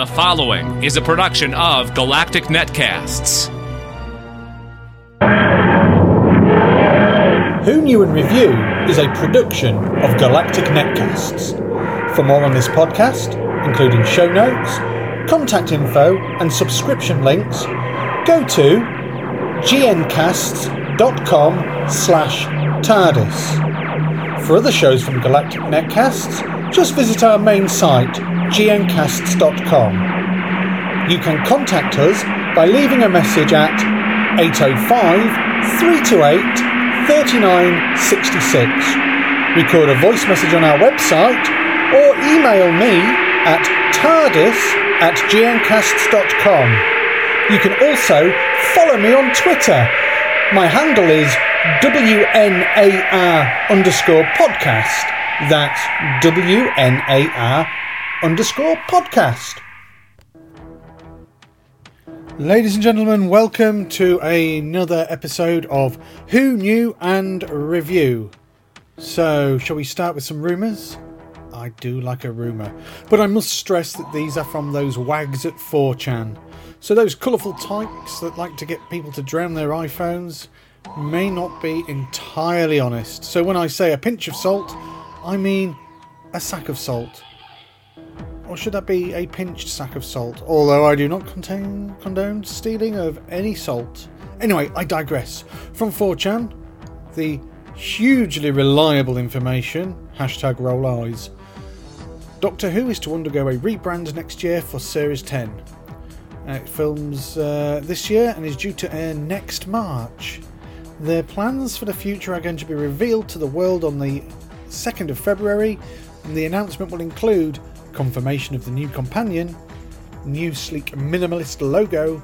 The following is a production of Galactic Netcasts. Who Knew and Review is a production of Galactic Netcasts. For more on this podcast, including show notes, contact info, and subscription links, go to gncasts.com slash TARDIS. For other shows from Galactic Netcasts, just visit our main site, gncasts.com. You can contact us by leaving a message at 805 328 3966. Record a voice message on our website or email me at tardis at gncasts.com. You can also follow me on Twitter. My handle is WNAR underscore podcast. That's WNAR underscore podcast. Ladies and gentlemen, welcome to another episode of Who Knew and Review. So, shall we start with some rumours? I do like a rumour, but I must stress that these are from those wags at 4chan. So, those colourful types that like to get people to drown their iPhones may not be entirely honest. So, when I say a pinch of salt, I mean a sack of salt. Or should that be a pinched sack of salt? Although I do not contain, condone stealing of any salt. Anyway, I digress. From 4chan, the hugely reliable information, hashtag roll eyes. Doctor Who is to undergo a rebrand next year for Series 10. Uh, it films uh, this year and is due to air next March. Their plans for the future are going to be revealed to the world on the 2nd of February, and the announcement will include confirmation of the new companion, new sleek minimalist logo,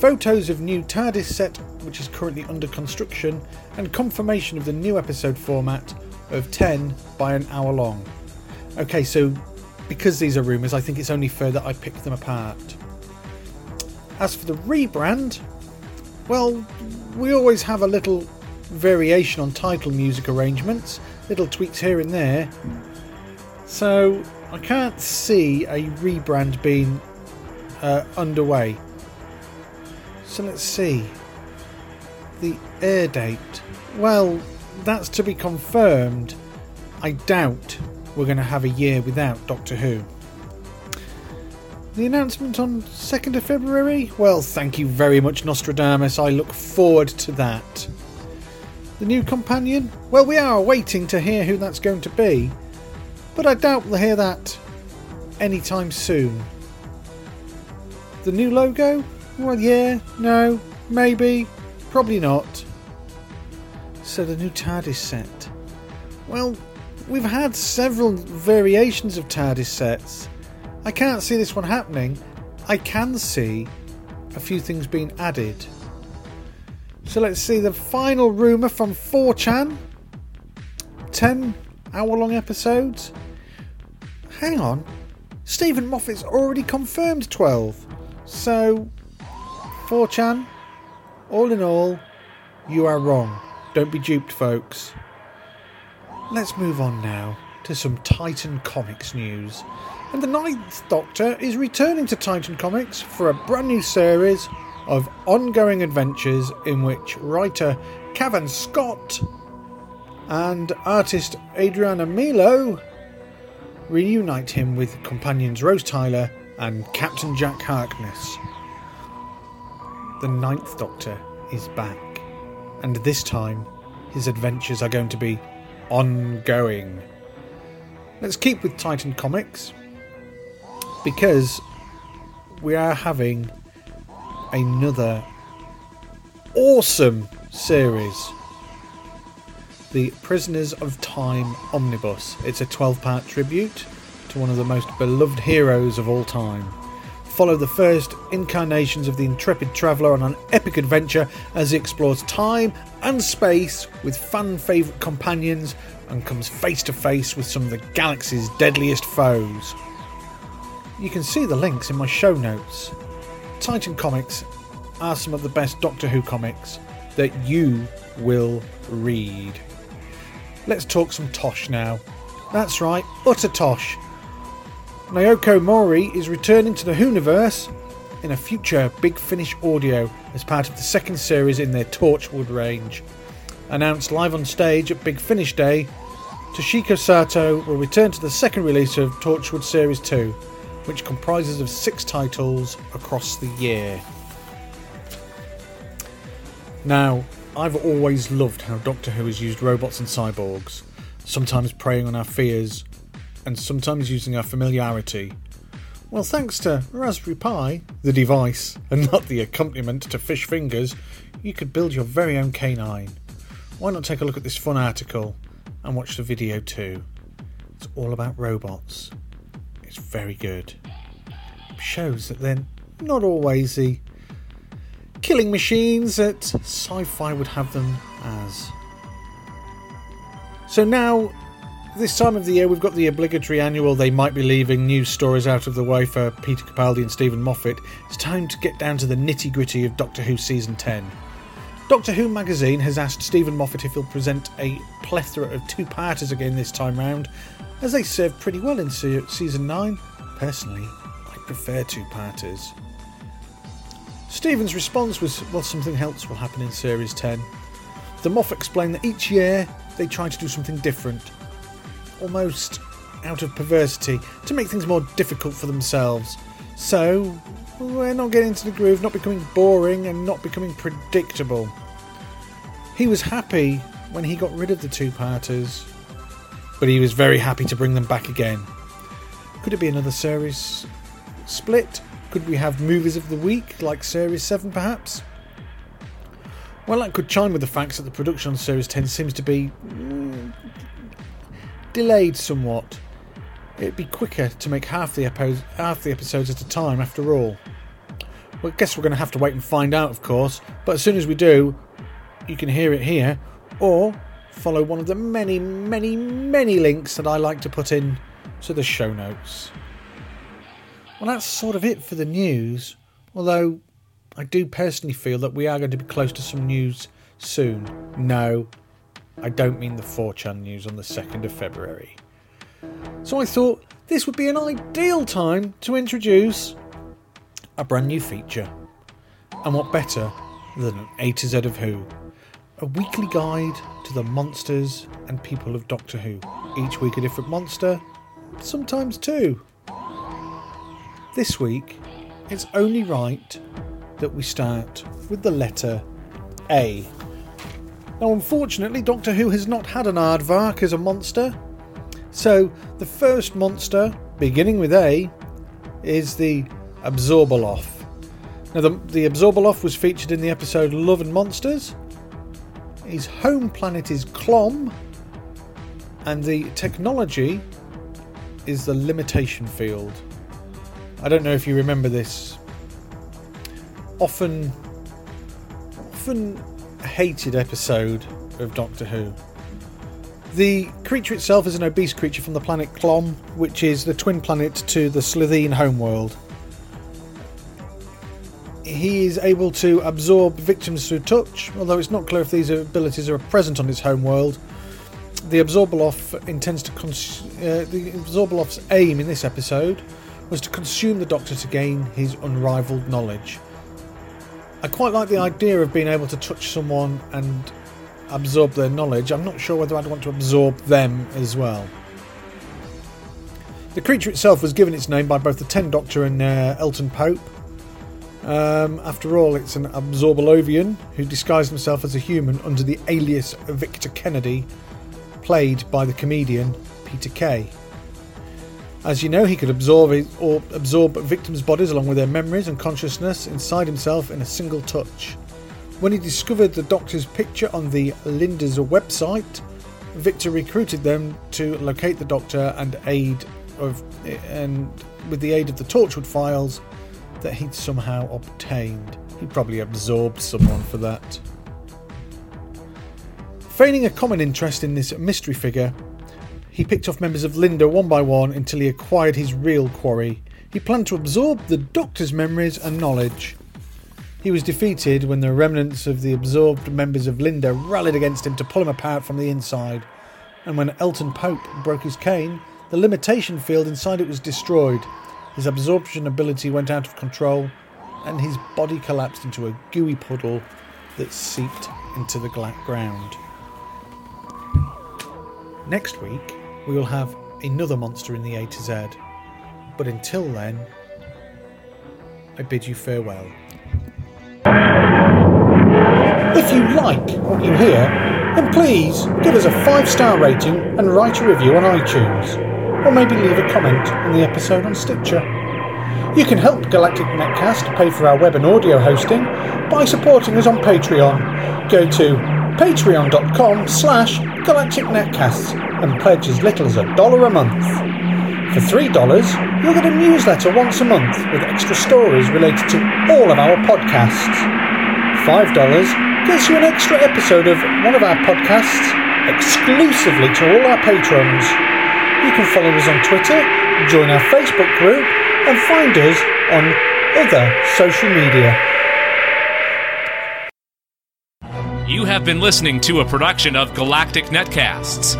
photos of new TARDIS set which is currently under construction, and confirmation of the new episode format of 10 by an hour long. Okay, so because these are rumours, I think it's only fair that I pick them apart. As for the rebrand, well, we always have a little variation on title music arrangements, little tweaks here and there. So I can't see a rebrand being uh, underway. So let's see. The air date. Well, that's to be confirmed. I doubt we're going to have a year without Doctor Who. The announcement on 2nd of February? Well, thank you very much, Nostradamus. I look forward to that. The new companion? Well, we are waiting to hear who that's going to be, but I doubt we'll hear that anytime soon. The new logo? Well, yeah, no, maybe, probably not. So, the new TARDIS set. Well, we've had several variations of TARDIS sets. I can't see this one happening. I can see a few things being added. So let's see the final rumour from 4chan 10 hour long episodes. Hang on, Steven Moffat's already confirmed 12. So, 4chan, all in all, you are wrong. Don't be duped, folks. Let's move on now to some Titan Comics news. And the Ninth Doctor is returning to Titan Comics for a brand new series of ongoing adventures in which writer Cavan Scott and artist Adriana Melo reunite him with companions Rose Tyler and Captain Jack Harkness. The Ninth Doctor is back, and this time his adventures are going to be ongoing. Let's keep with Titan Comics because we are having another awesome series the Prisoners of Time Omnibus. It's a 12 part tribute to one of the most beloved heroes of all time. Follow the first incarnations of the intrepid traveller on an epic adventure as he explores time and space with fan favourite companions and comes face to face with some of the galaxy's deadliest foes. You can see the links in my show notes. Titan Comics are some of the best Doctor Who comics that you will read. Let's talk some Tosh now. That's right, utter Tosh. Naoko Mori is returning to the Whoniverse in a future Big Finish audio as part of the second series in their Torchwood range. Announced live on stage at Big Finish Day, Toshiko Sato will return to the second release of Torchwood Series 2, which comprises of six titles across the year. Now, I've always loved how Doctor Who has used robots and cyborgs, sometimes preying on our fears, and sometimes using our familiarity. Well, thanks to Raspberry Pi, the device, and not the accompaniment to fish fingers, you could build your very own canine. Why not take a look at this fun article and watch the video too? It's all about robots. It's very good. Shows that they're not always the killing machines that sci fi would have them as. So now, this time of the year, we've got the obligatory annual They Might Be Leaving news stories out of the way for Peter Capaldi and Steven Moffat. It's time to get down to the nitty gritty of Doctor Who Season 10. Doctor Who magazine has asked Steven Moffat if he'll present a plethora of two parters again this time round, as they served pretty well in se- Season 9. Personally, I prefer two parters. Steven's response was, well, something else will happen in Series 10. The Moffat explained that each year they try to do something different, almost out of perversity, to make things more difficult for themselves. So, we're not getting into the groove, not becoming boring, and not becoming predictable. He was happy when he got rid of the two parters, but he was very happy to bring them back again. Could it be another series split? Could we have movies of the week, like Series 7 perhaps? Well, that could chime with the facts that the production on Series 10 seems to be mm, delayed somewhat. It'd be quicker to make half the, epi- half the episodes at a time, after all. Well, I guess we're going to have to wait and find out, of course, but as soon as we do, you can hear it here, or follow one of the many, many, many links that I like to put in to the show notes. Well, that's sort of it for the news, although I do personally feel that we are going to be close to some news soon. No, I don't mean the 4chan news on the 2nd of February. So I thought this would be an ideal time to introduce a brand new feature. And what better than an A to Z of Who? A weekly guide to the monsters and people of Doctor Who. Each week a different monster, sometimes two. This week, it's only right that we start with the letter A. Now, unfortunately, Doctor Who has not had an aardvark as a monster, so the first monster, beginning with A, is the Abzorbaloff. Now, the, the Abzorbaloff was featured in the episode Love and Monsters. His home planet is Clom, and the technology is the limitation field. I don't know if you remember this. Often, often hated episode of Doctor Who. The creature itself is an obese creature from the planet Clom, which is the twin planet to the Slitheen homeworld. He is able to absorb victims through touch, although it's not clear if these abilities are present on his homeworld. The Abzorbaloff intends to cons- uh, the Abzorbaloff's aim in this episode was to consume the Doctor to gain his unrivaled knowledge. I quite like the idea of being able to touch someone and absorb their knowledge. I'm not sure whether I'd want to absorb them as well. The creature itself was given its name by both the Ten Doctor and uh, Elton Pope. Um, after all, it's an Abzorbalovian who disguised himself as a human under the alias Victor Kennedy, played by the comedian Peter Kay. As you know, he could absorb or absorb victims' bodies along with their memories and consciousness inside himself in a single touch. When he discovered the Doctor's picture on the Linda's website, Victor recruited them to locate the Doctor and aid of and with the aid of the Torchwood files that he'd somehow obtained. He probably absorbed someone for that. Feigning a common interest in this mystery figure, he picked off members of Linda one by one until he acquired his real quarry. He planned to absorb the Doctor's memories and knowledge. He was defeated when the remnants of the absorbed members of Linda rallied against him to pull him apart from the inside. And when Elton Pope broke his cane, the limitation field inside it was destroyed. His absorption ability went out of control, and his body collapsed into a gooey puddle that seeped into the ground. Next week, we will have another monster in the A to Z. But until then, I bid you farewell. If you like what you hear, then please give us a five star rating and write a review on iTunes, or maybe leave a comment on the episode on Stitcher. You can help Galactic Netcast pay for our web and audio hosting by supporting us on Patreon. Go to patreon.com slash galacticnetcasts and pledge as little as a dollar a month. For $3, you'll get a newsletter once a month with extra stories related to all of our podcasts. $5 gets you an extra episode of one of our podcasts exclusively to all our patrons. You can follow us on Twitter, join our Facebook group, and find us on other social media. You have been listening to a production of Galactic Netcasts.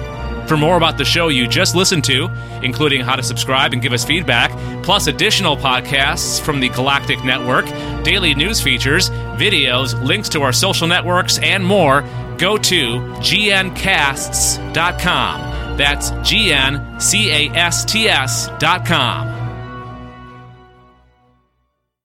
For more about the show you just listened to, including how to subscribe and give us feedback, plus additional podcasts from the Galactic Network, daily news features, videos, links to our social networks, and more, go to gncasts.com. That's G N C A S T S.com.